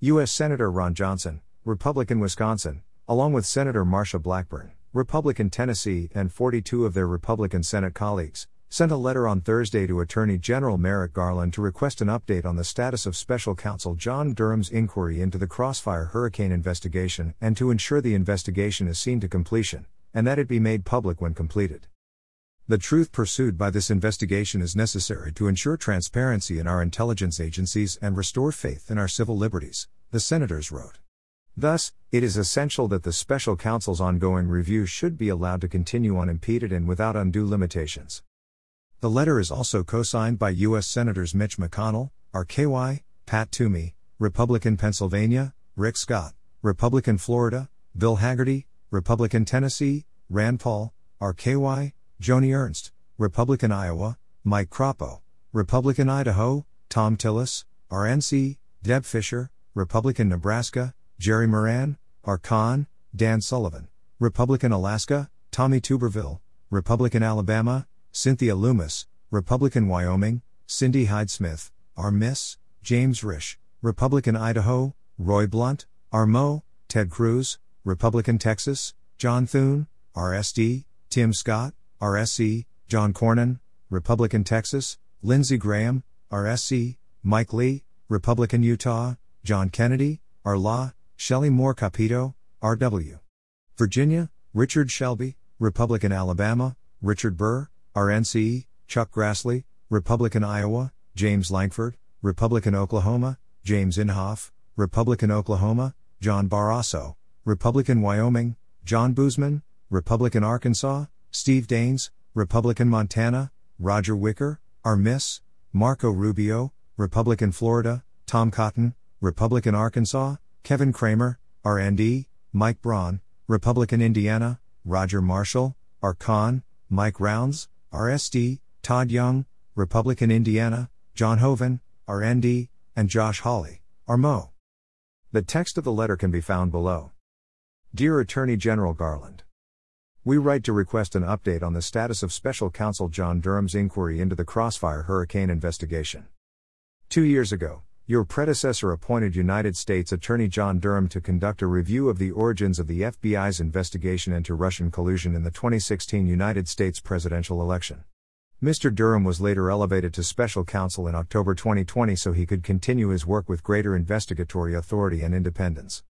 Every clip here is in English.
U.S. Senator Ron Johnson, Republican Wisconsin, along with Senator Marsha Blackburn, Republican Tennessee, and 42 of their Republican Senate colleagues, sent a letter on Thursday to Attorney General Merrick Garland to request an update on the status of Special Counsel John Durham's inquiry into the Crossfire Hurricane investigation and to ensure the investigation is seen to completion, and that it be made public when completed. The truth pursued by this investigation is necessary to ensure transparency in our intelligence agencies and restore faith in our civil liberties, the senators wrote. Thus, it is essential that the special counsel's ongoing review should be allowed to continue unimpeded and without undue limitations. The letter is also co signed by U.S. Senators Mitch McConnell, RKY, Pat Toomey, Republican Pennsylvania, Rick Scott, Republican Florida, Bill Hagerty, Republican Tennessee, Rand Paul, RKY, Joni Ernst, Republican Iowa, Mike Crapo, Republican Idaho, Thom Tillis, RNC, Deb Fischer, Republican Nebraska, Jerry Moran, Arcon, Dan Sullivan, Republican Alaska, Tommy Tuberville, Republican Alabama, Cynthia Lummis, Republican Wyoming, Cindy Hyde Smith, R. Miss, James Risch, Republican Idaho, Roy Blunt, R. Mo, Ted Cruz, Republican Texas, John Thune, RSD, Tim Scott, RSC, John Cornyn, Republican Texas, Lindsey Graham, RSC, Mike Lee, Republican Utah, John Kennedy, R. Law, Shelley Moore Capito, R.W. Virginia, Richard Shelby, Republican Alabama, Richard Burr, RNC, Chuck Grassley, Republican Iowa, James Lankford, Republican Oklahoma, James Inhofe, Republican Oklahoma, John Barrasso, Republican Wyoming, John Boozman, Republican Arkansas, Steve Daines, Republican Montana, Roger Wicker, R. Miss, Marco Rubio, Republican Florida, Tom Cotton, Republican Arkansas, Kevin Cramer, RND, Mike Braun, Republican Indiana, Roger Marshall, Arcon, Mike Rounds, RSD, Todd Young, Republican Indiana, John Hoeven, RND, and Josh Hawley, RMO. The text of the letter can be found below. Dear Attorney General Garland, We write to request an update on the status of Special Counsel John Durham's inquiry into the Crossfire Hurricane investigation. Two years ago, your predecessor appointed United States Attorney John Durham to conduct a review of the origins of the FBI's investigation into Russian collusion in the 2016 United States presidential election. Mr. Durham was later elevated to special counsel in October 2020 so he could continue his work with greater investigatory authority and independence.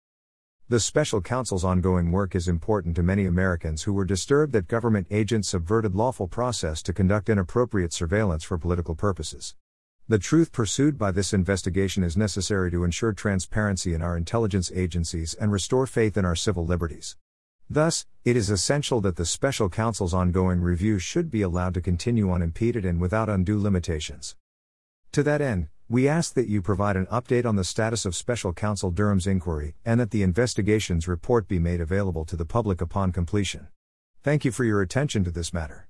The special counsel's ongoing work is important to many Americans who were disturbed that government agents subverted lawful process to conduct inappropriate surveillance for political purposes. The truth pursued by this investigation is necessary to ensure transparency in our intelligence agencies and restore faith in our civil liberties. Thus, it is essential that the special counsel's ongoing review should be allowed to continue unimpeded and without undue limitations. To that end, we ask that you provide an update on the status of special counsel Durham's inquiry and that the investigation's report be made available to the public upon completion. Thank you for your attention to this matter.